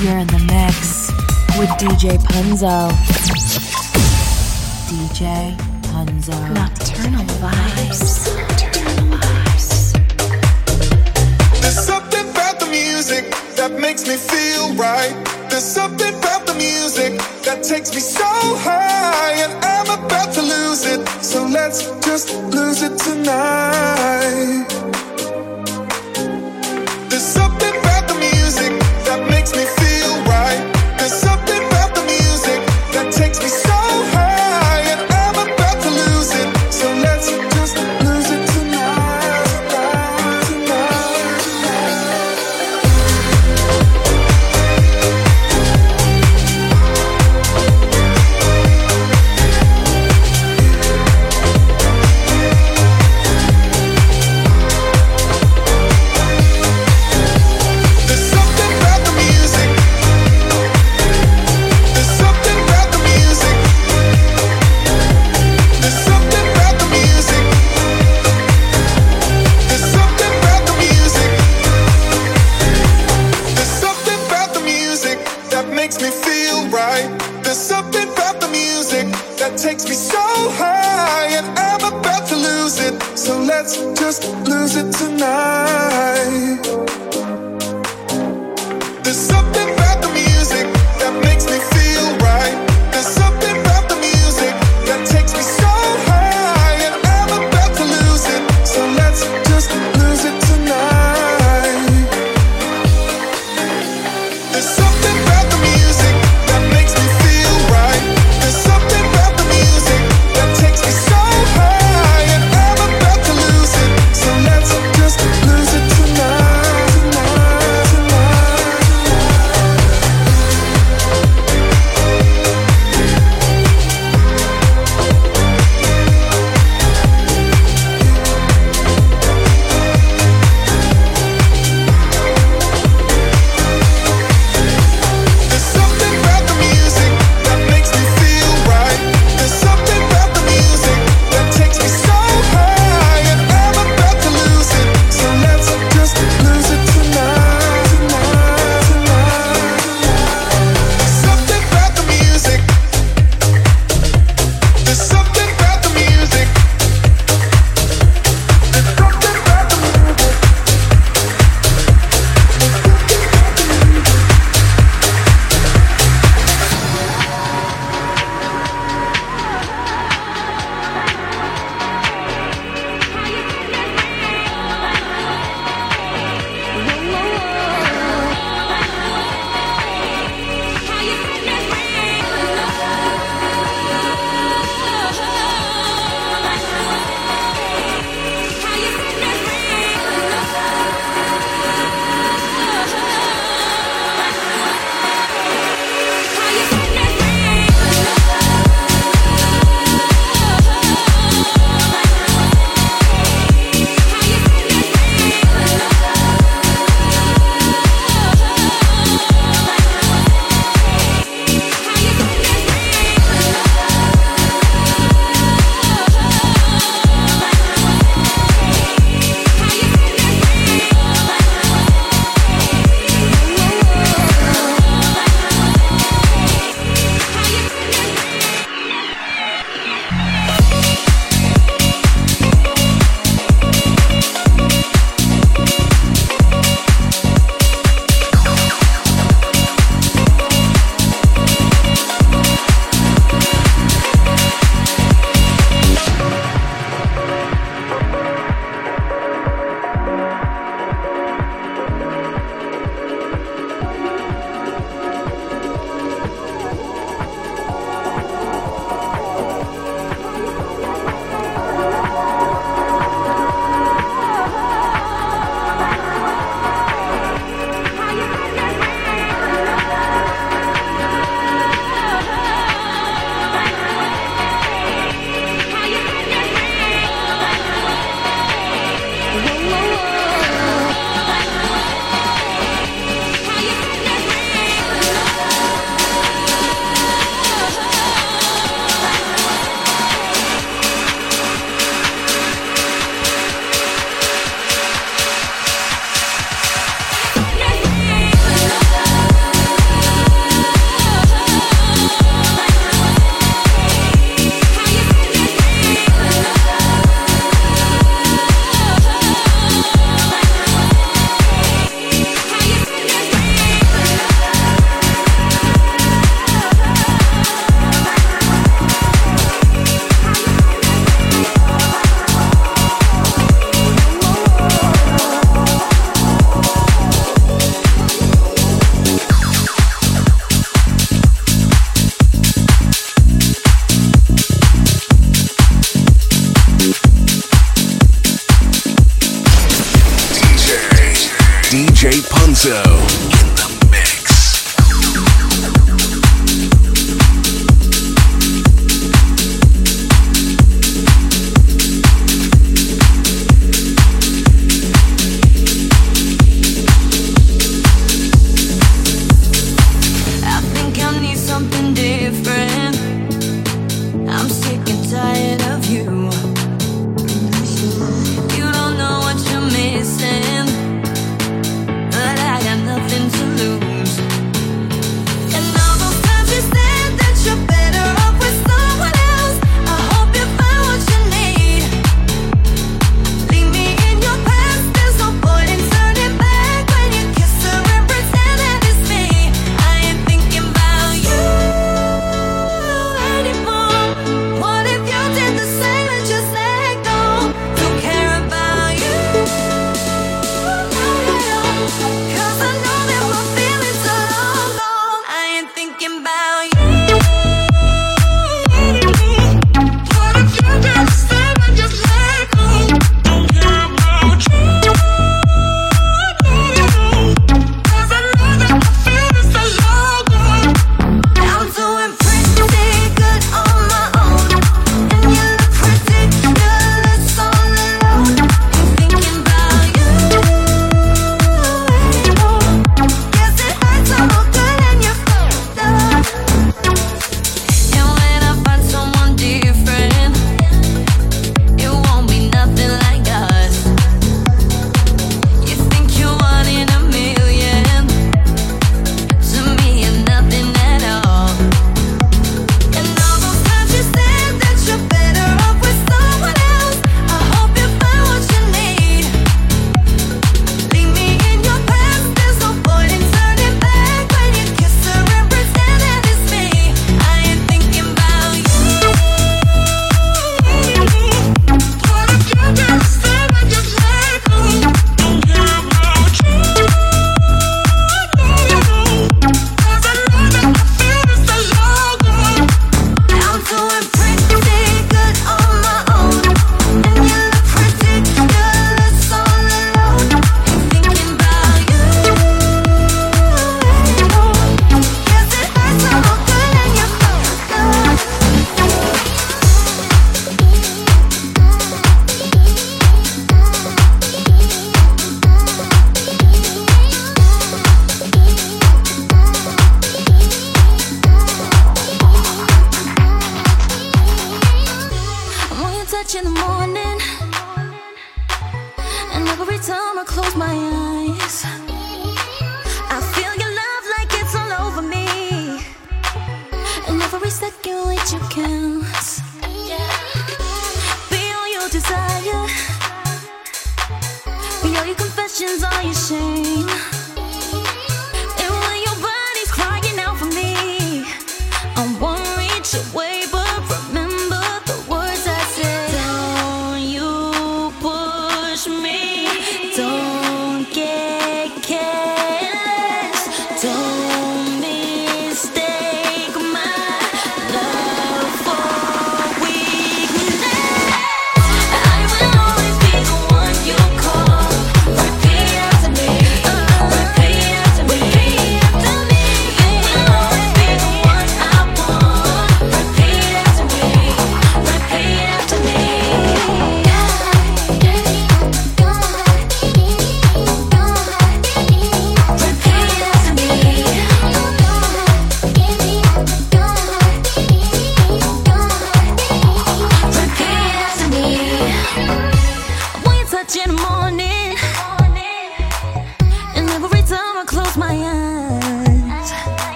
You're in the mix with DJ Punzo. DJ Punzo. Nocturnal vibes. There's something about the music that makes me feel right. There's something about the music that takes me so high. And I'm about to lose it, so let's just lose it tonight. There's just lose it tonight.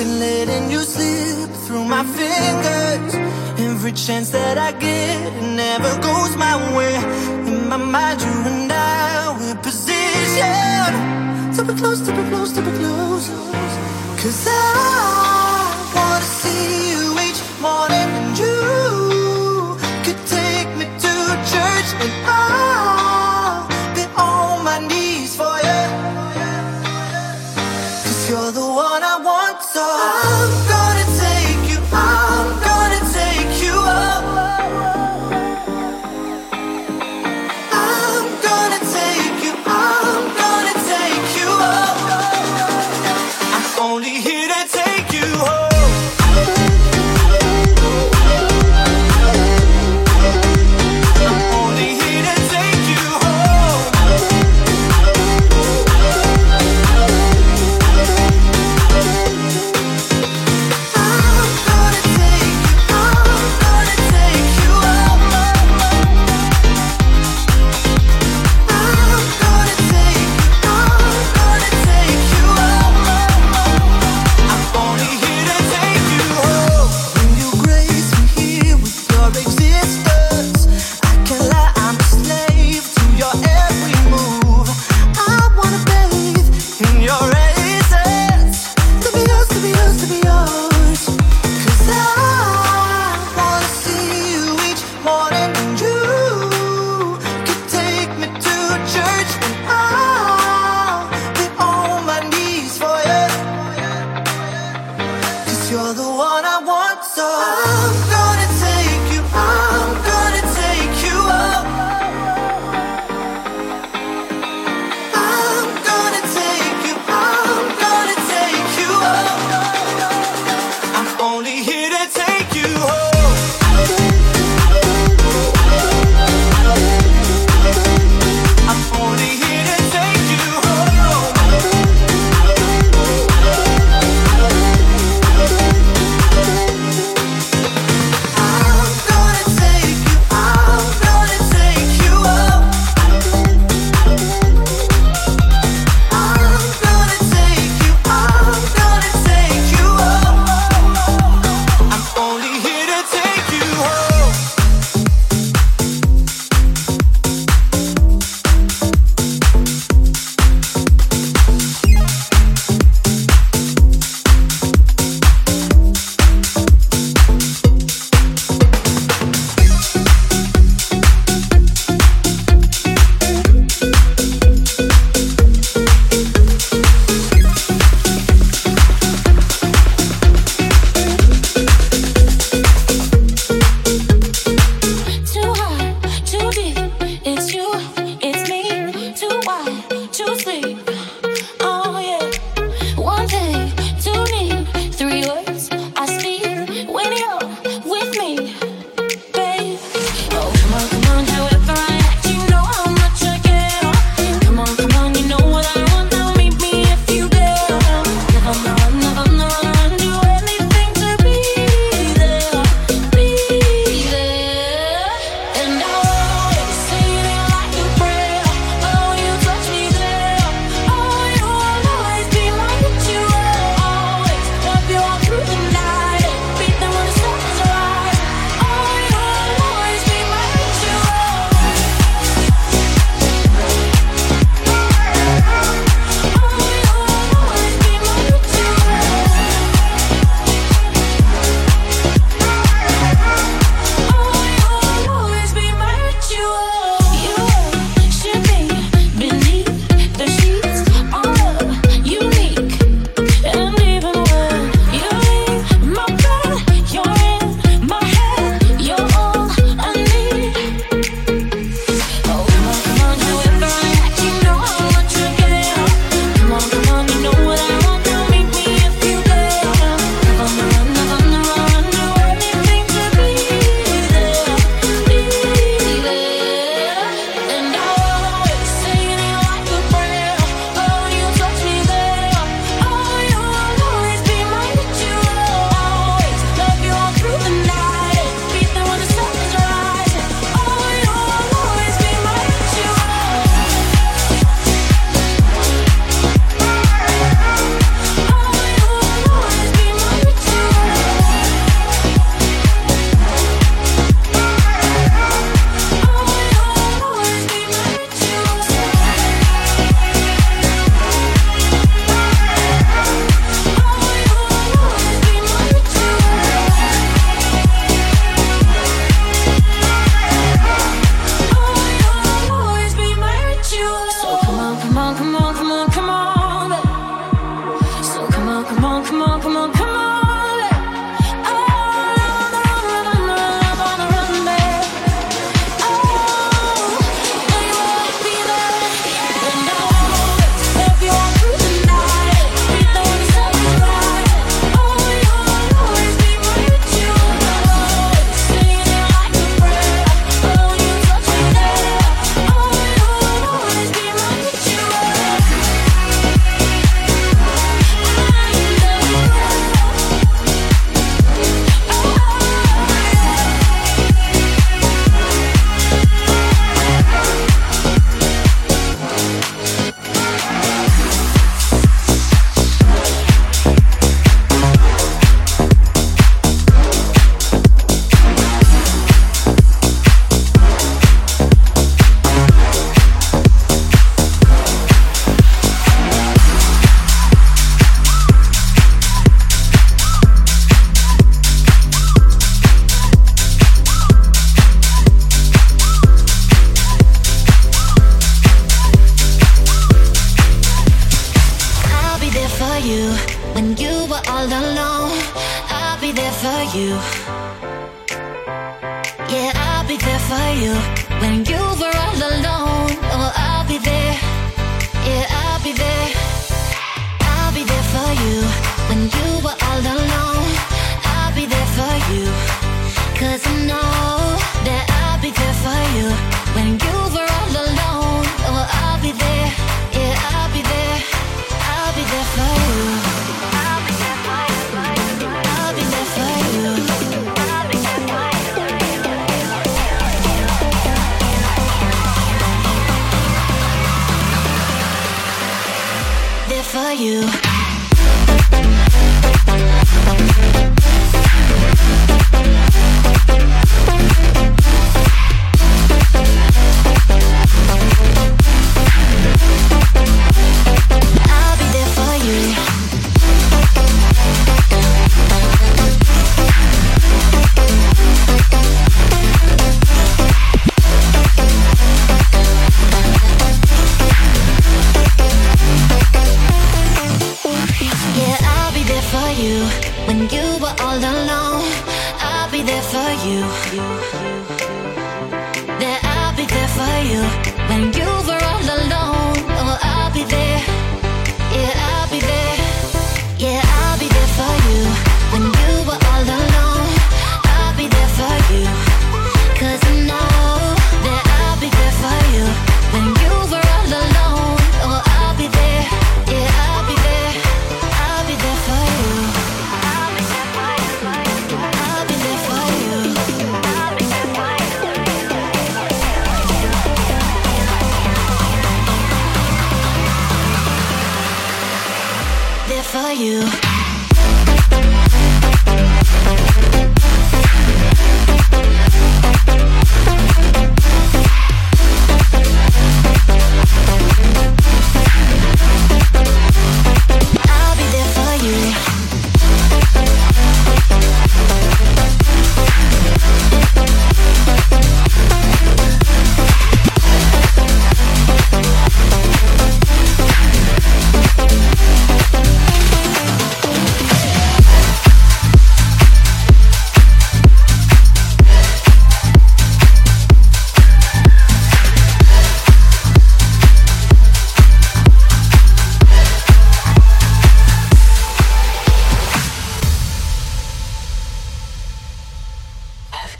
Been letting you slip through my fingers. Every chance that I get, it never goes my way. In my mind, you and I, we're positioned to be close, to be close, to be close. Cause I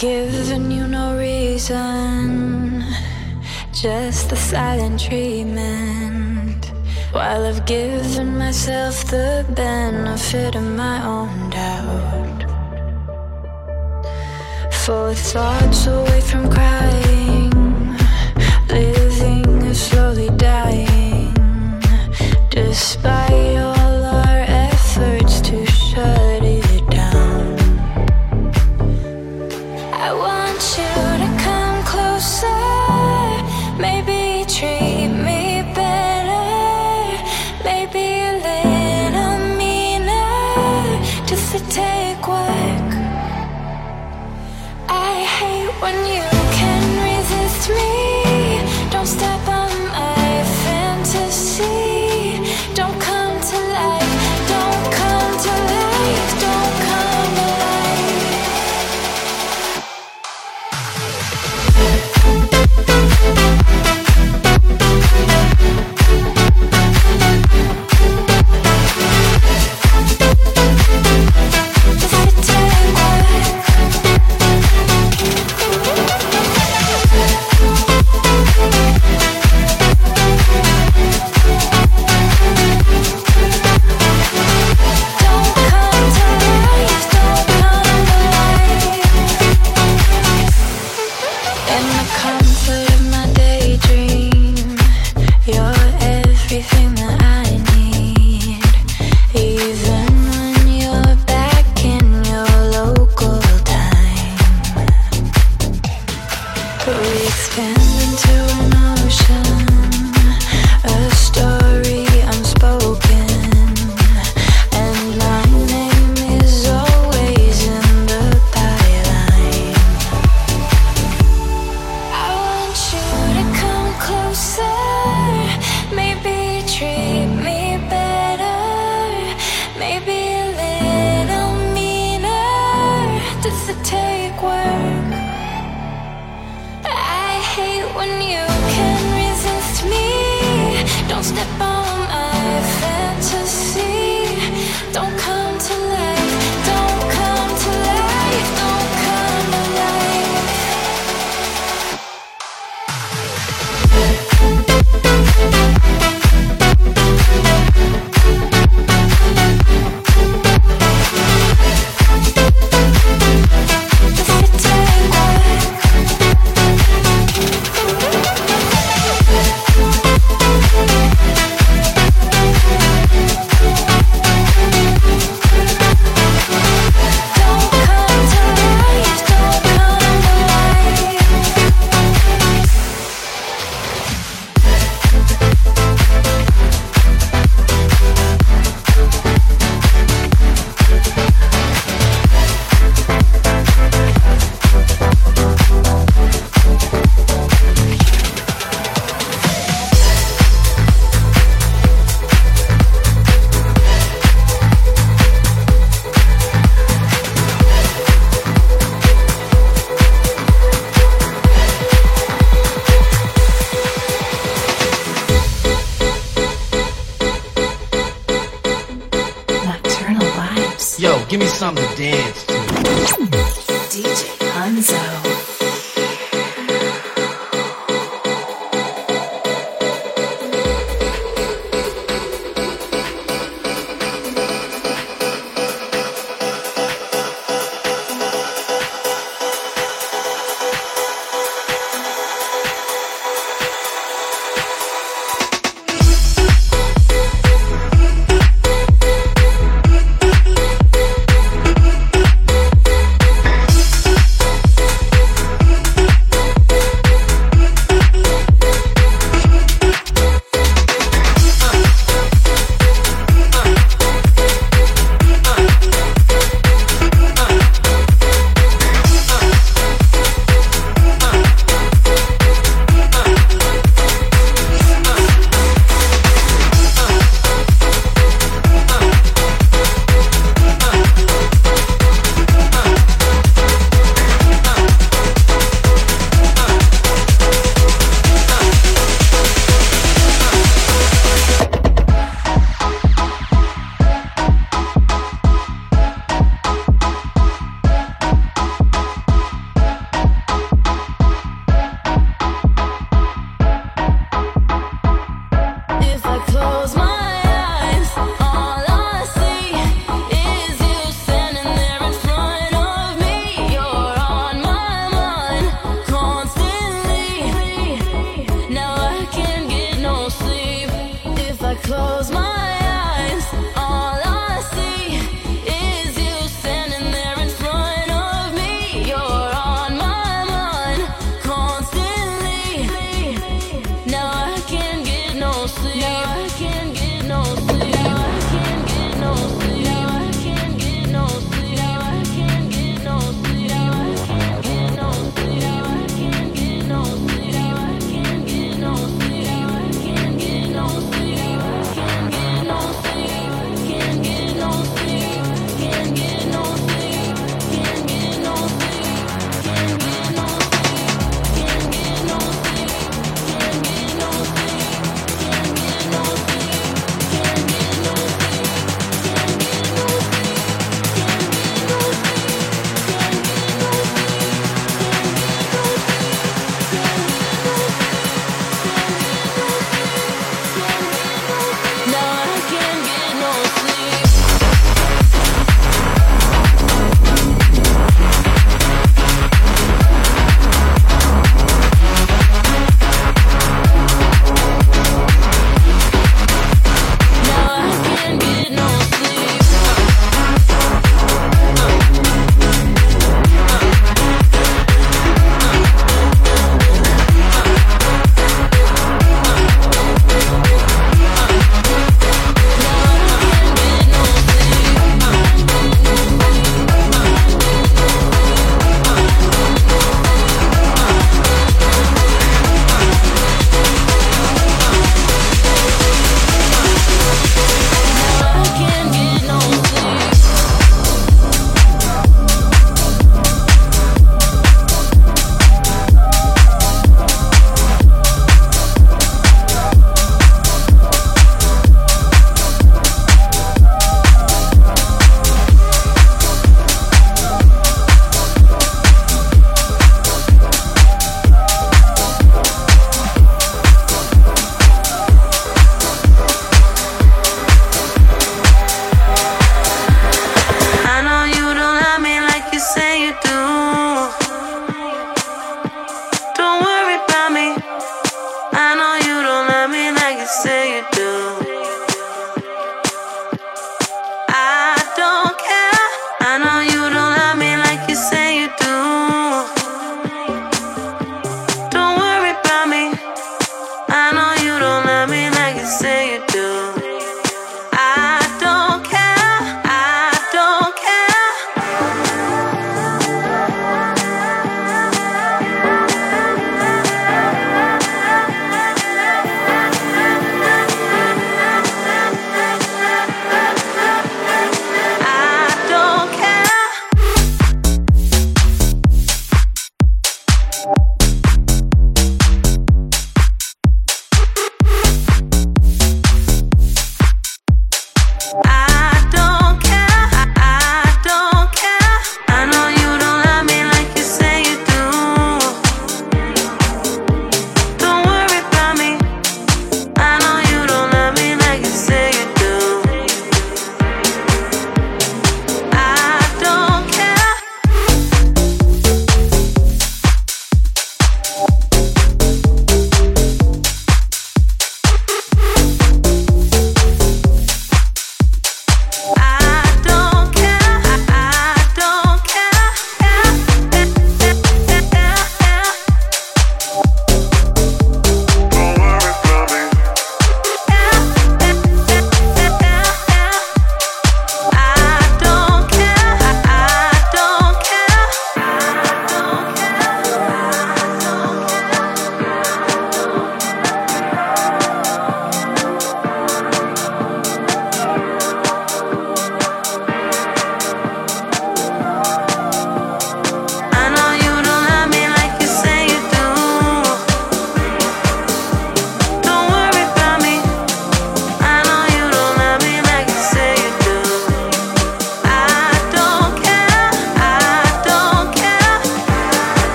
Giving you no reason, just the silent treatment. While I've given myself the benefit of my own doubt. For thoughts away from crying, living is slowly dying, despite your.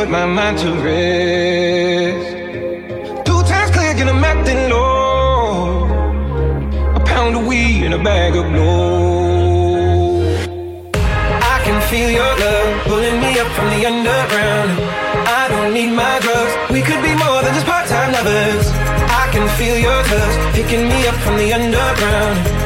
put my mind to rest. Two times clear, and I'm acting low. A pound of weed and a bag of blow. I can feel your love pulling me up from the underground. I don't need my drugs. We could be more than just part-time lovers. I can feel your touch picking me up from the underground.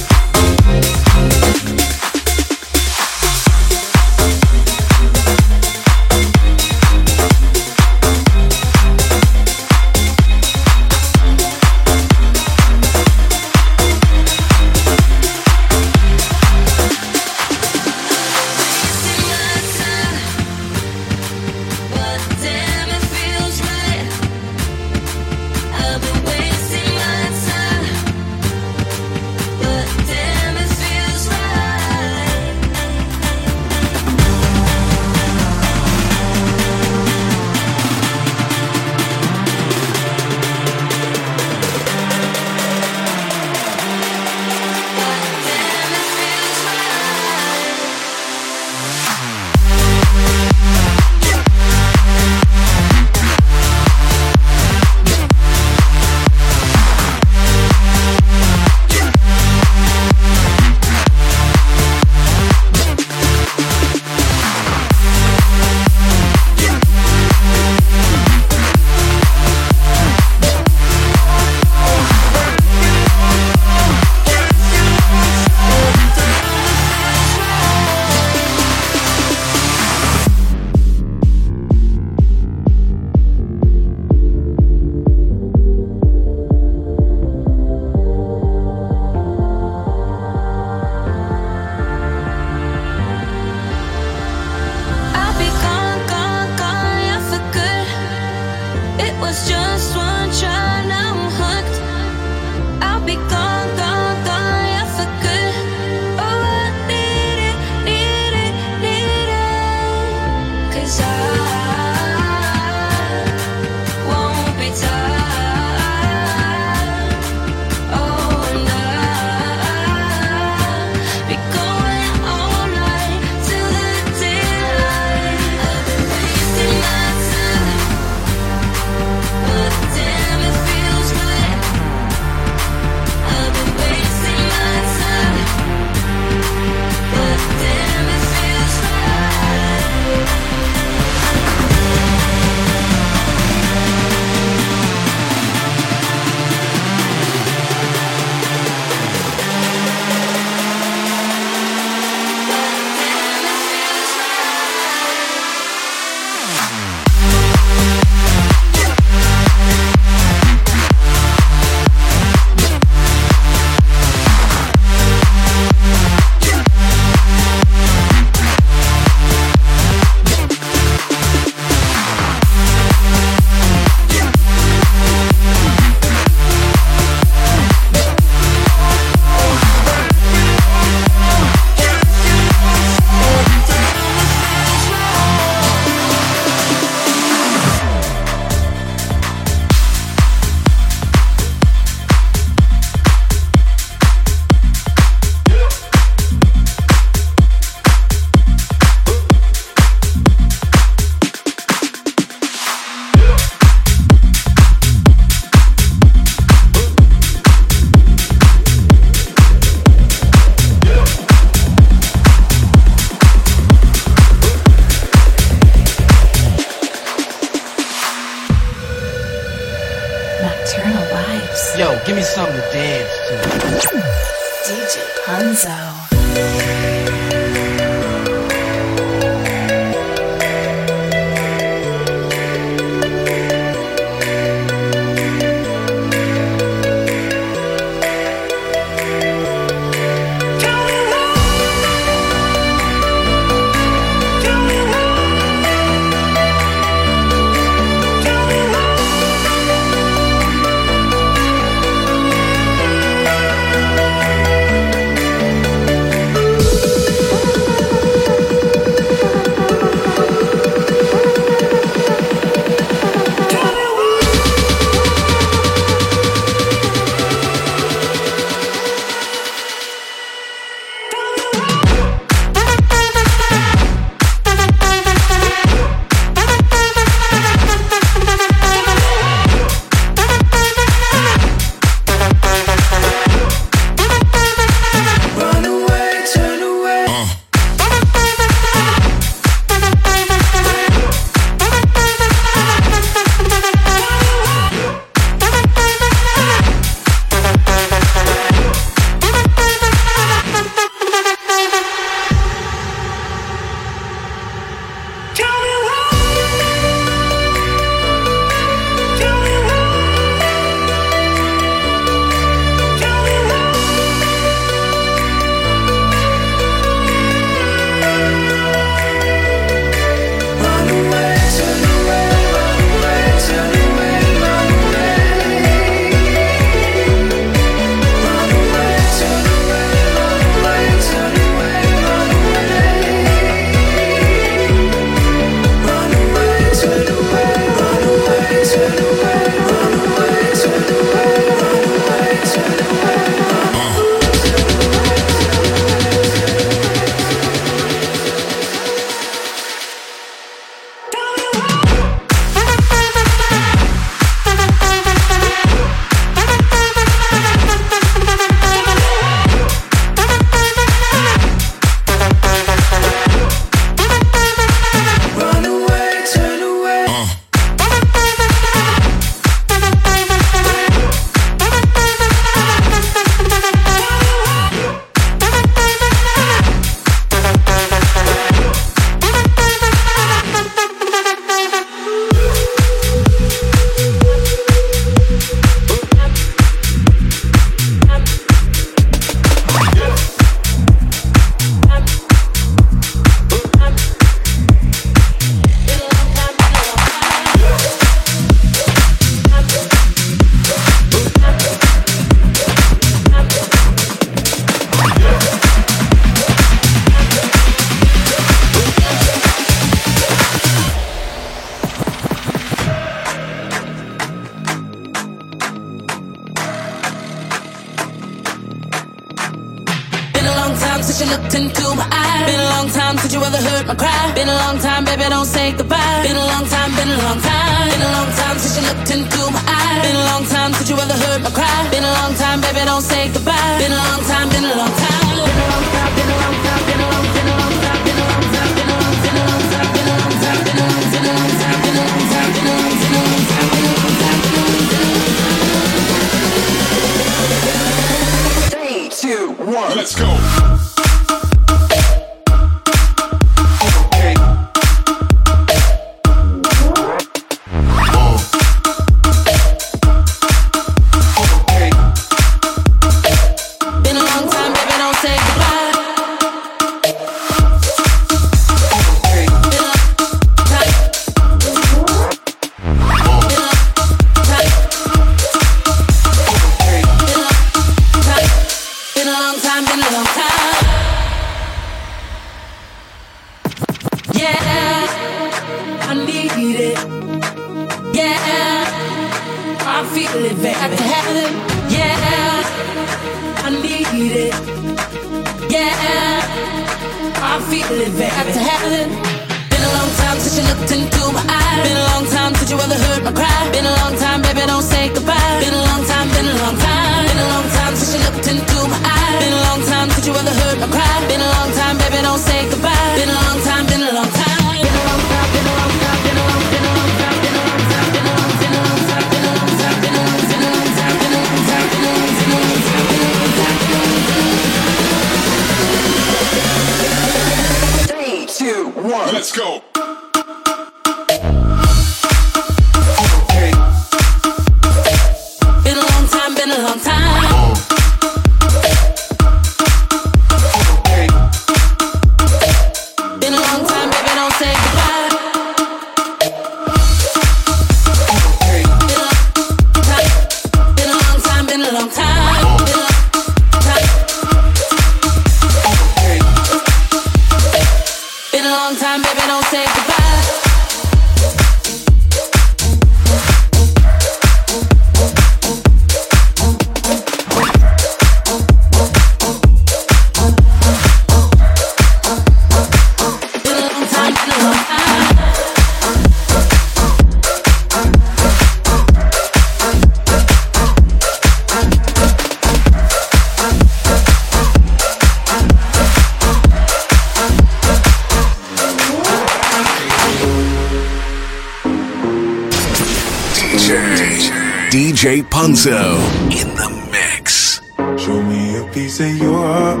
DJ Punzo in the mix. Show me a piece of your heart.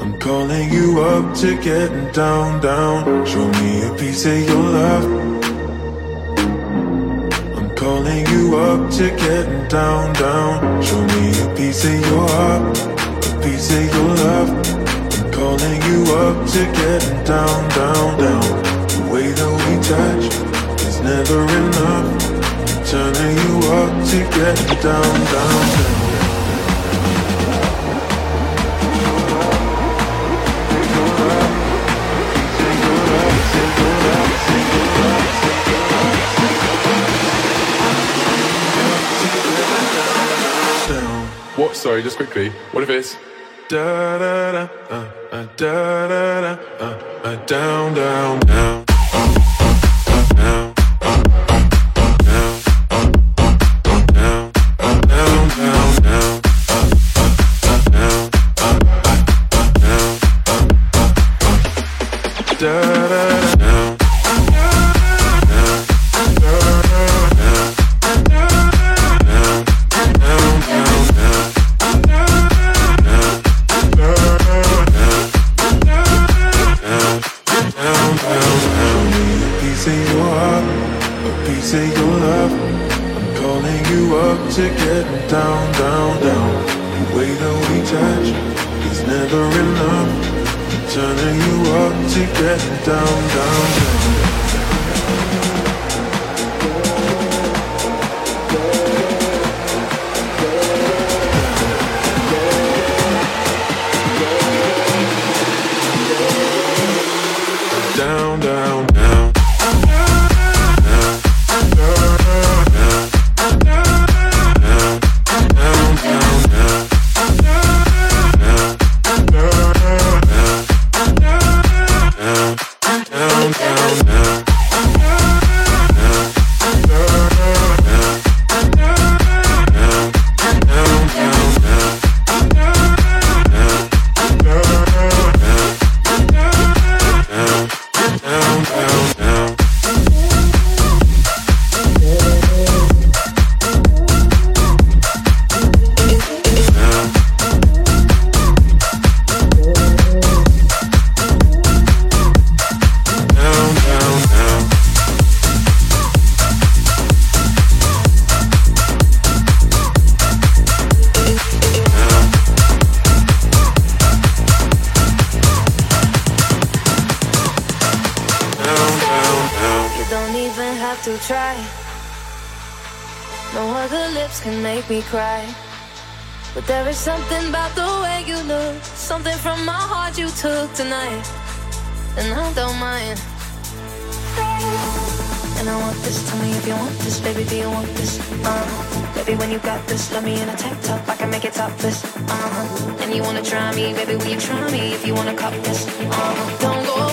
I'm calling you up to get down, down. Show me a piece of your love. I'm calling you up to get down, down. Show me a piece of your heart, a piece of your love. I'm calling you up to get down, down, down. The way that we touch is never enough turning you up to get down, down, down. What? Sorry, just quickly. What if it's da da da uh, uh, da da da uh, uh, down down down. tonight, and I don't mind. And I want this, tell me if you want this, baby, do you want this? Uh, baby, when you got this, love me in a tank top, I can make it topless. Uh, and you wanna try me, baby, will you try me if you wanna cop this? Uh, don't go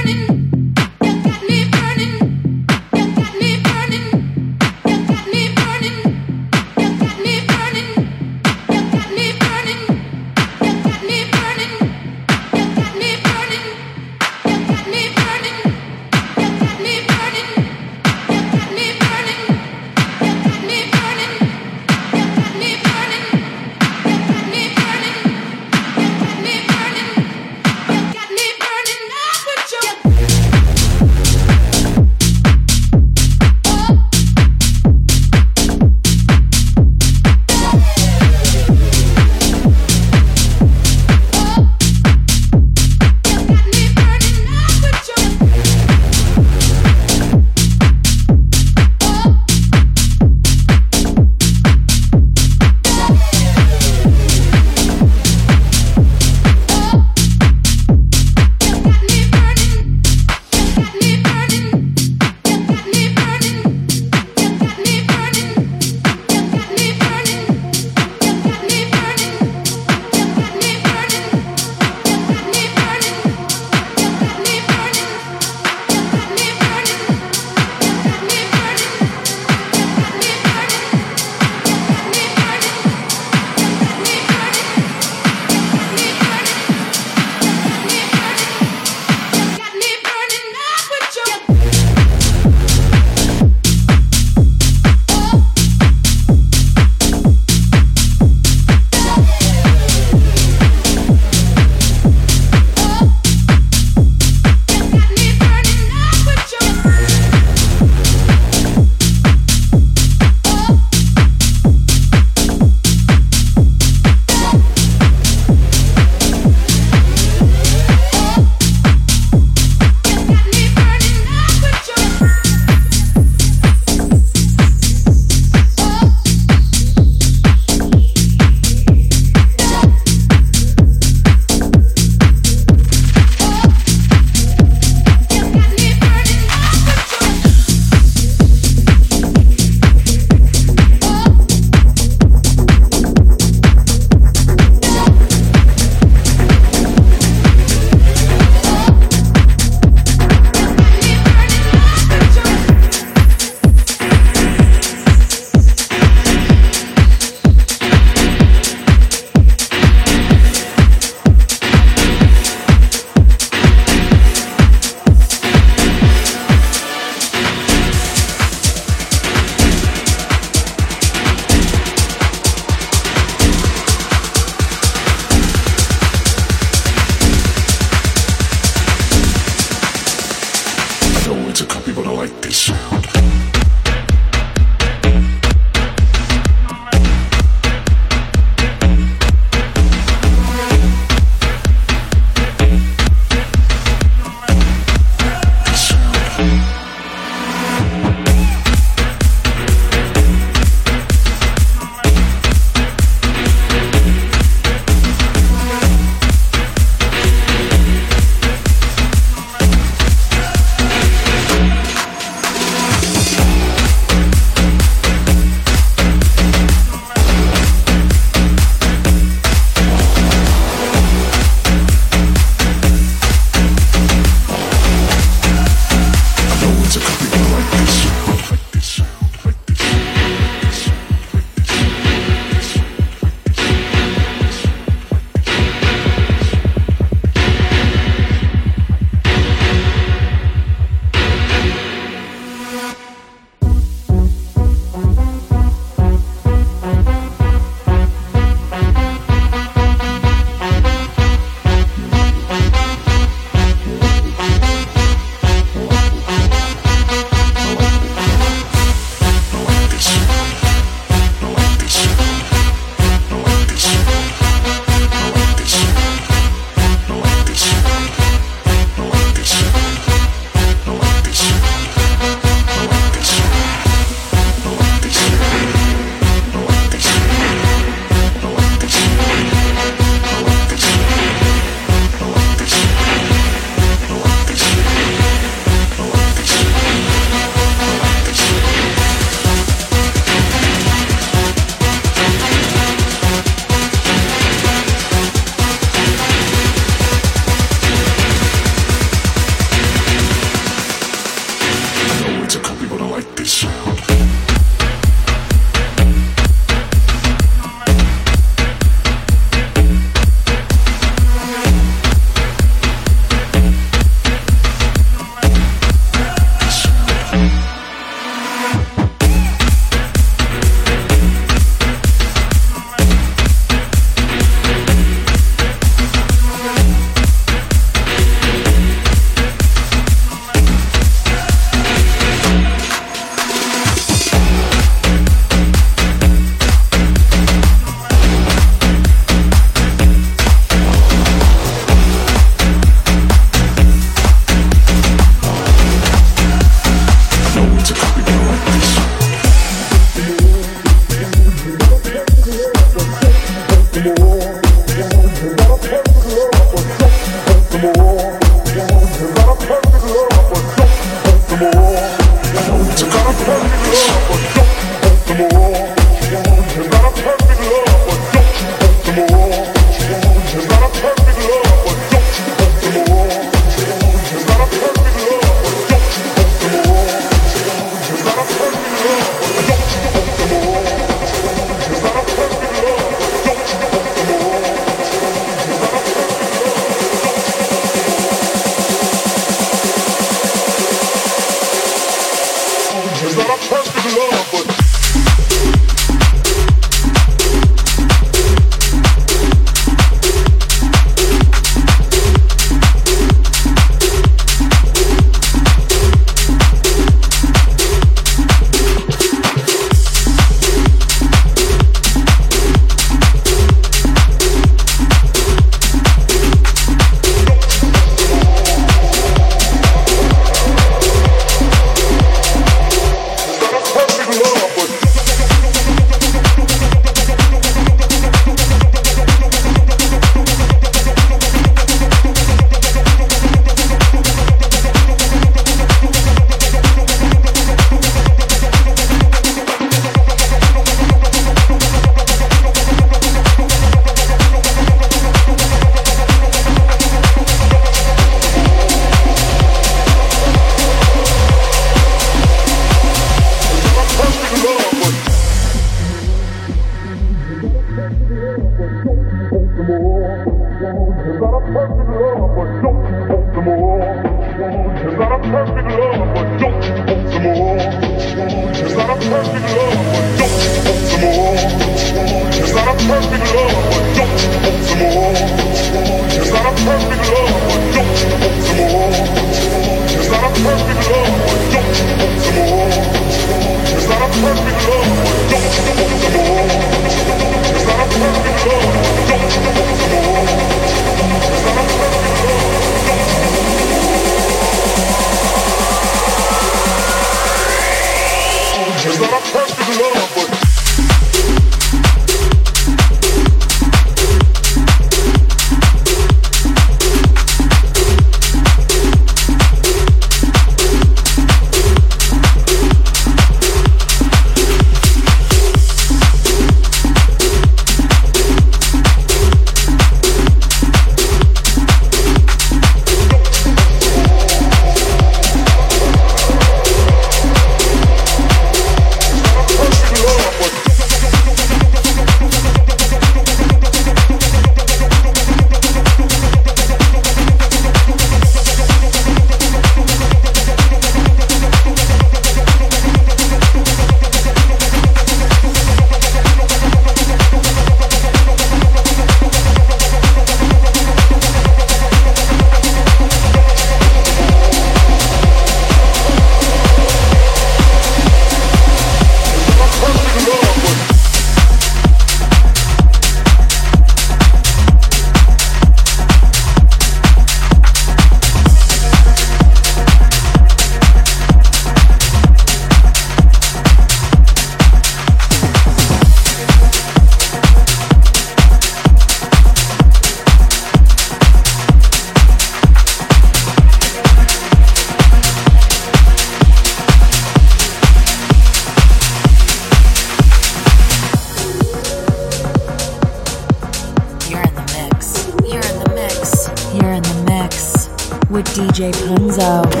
Gonzalez.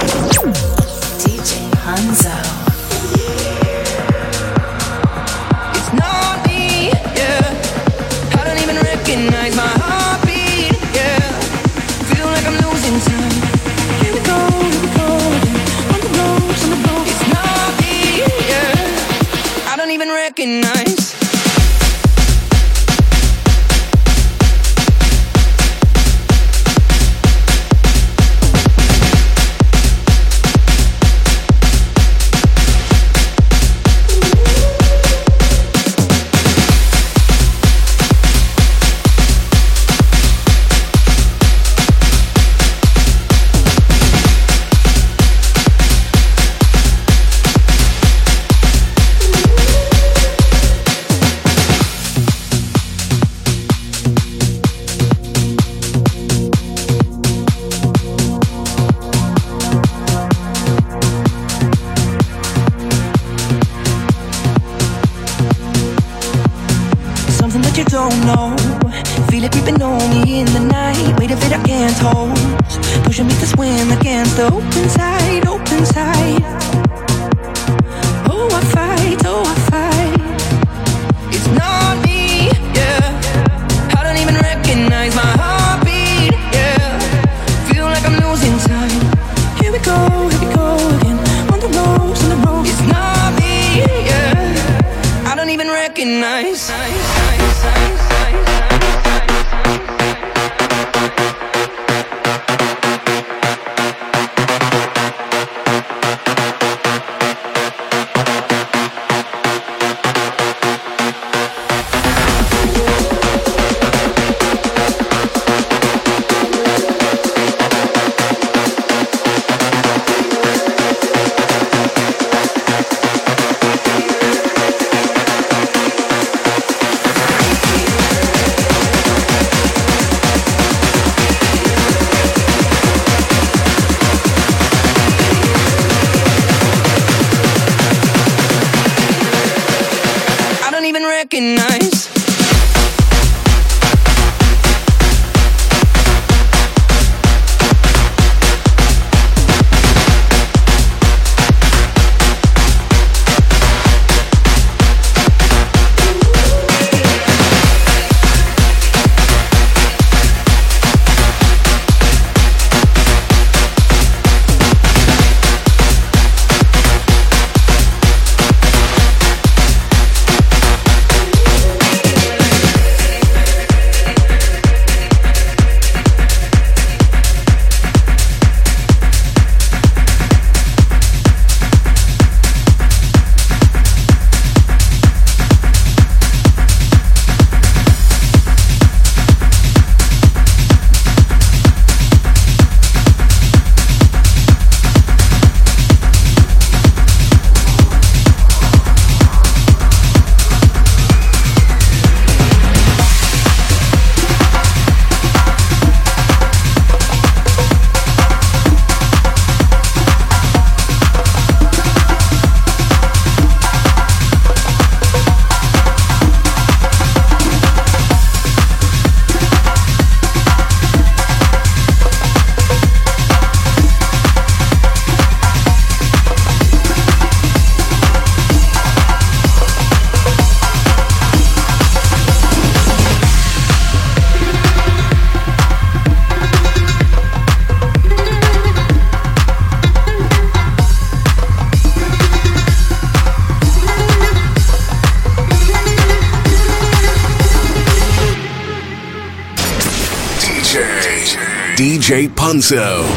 DJ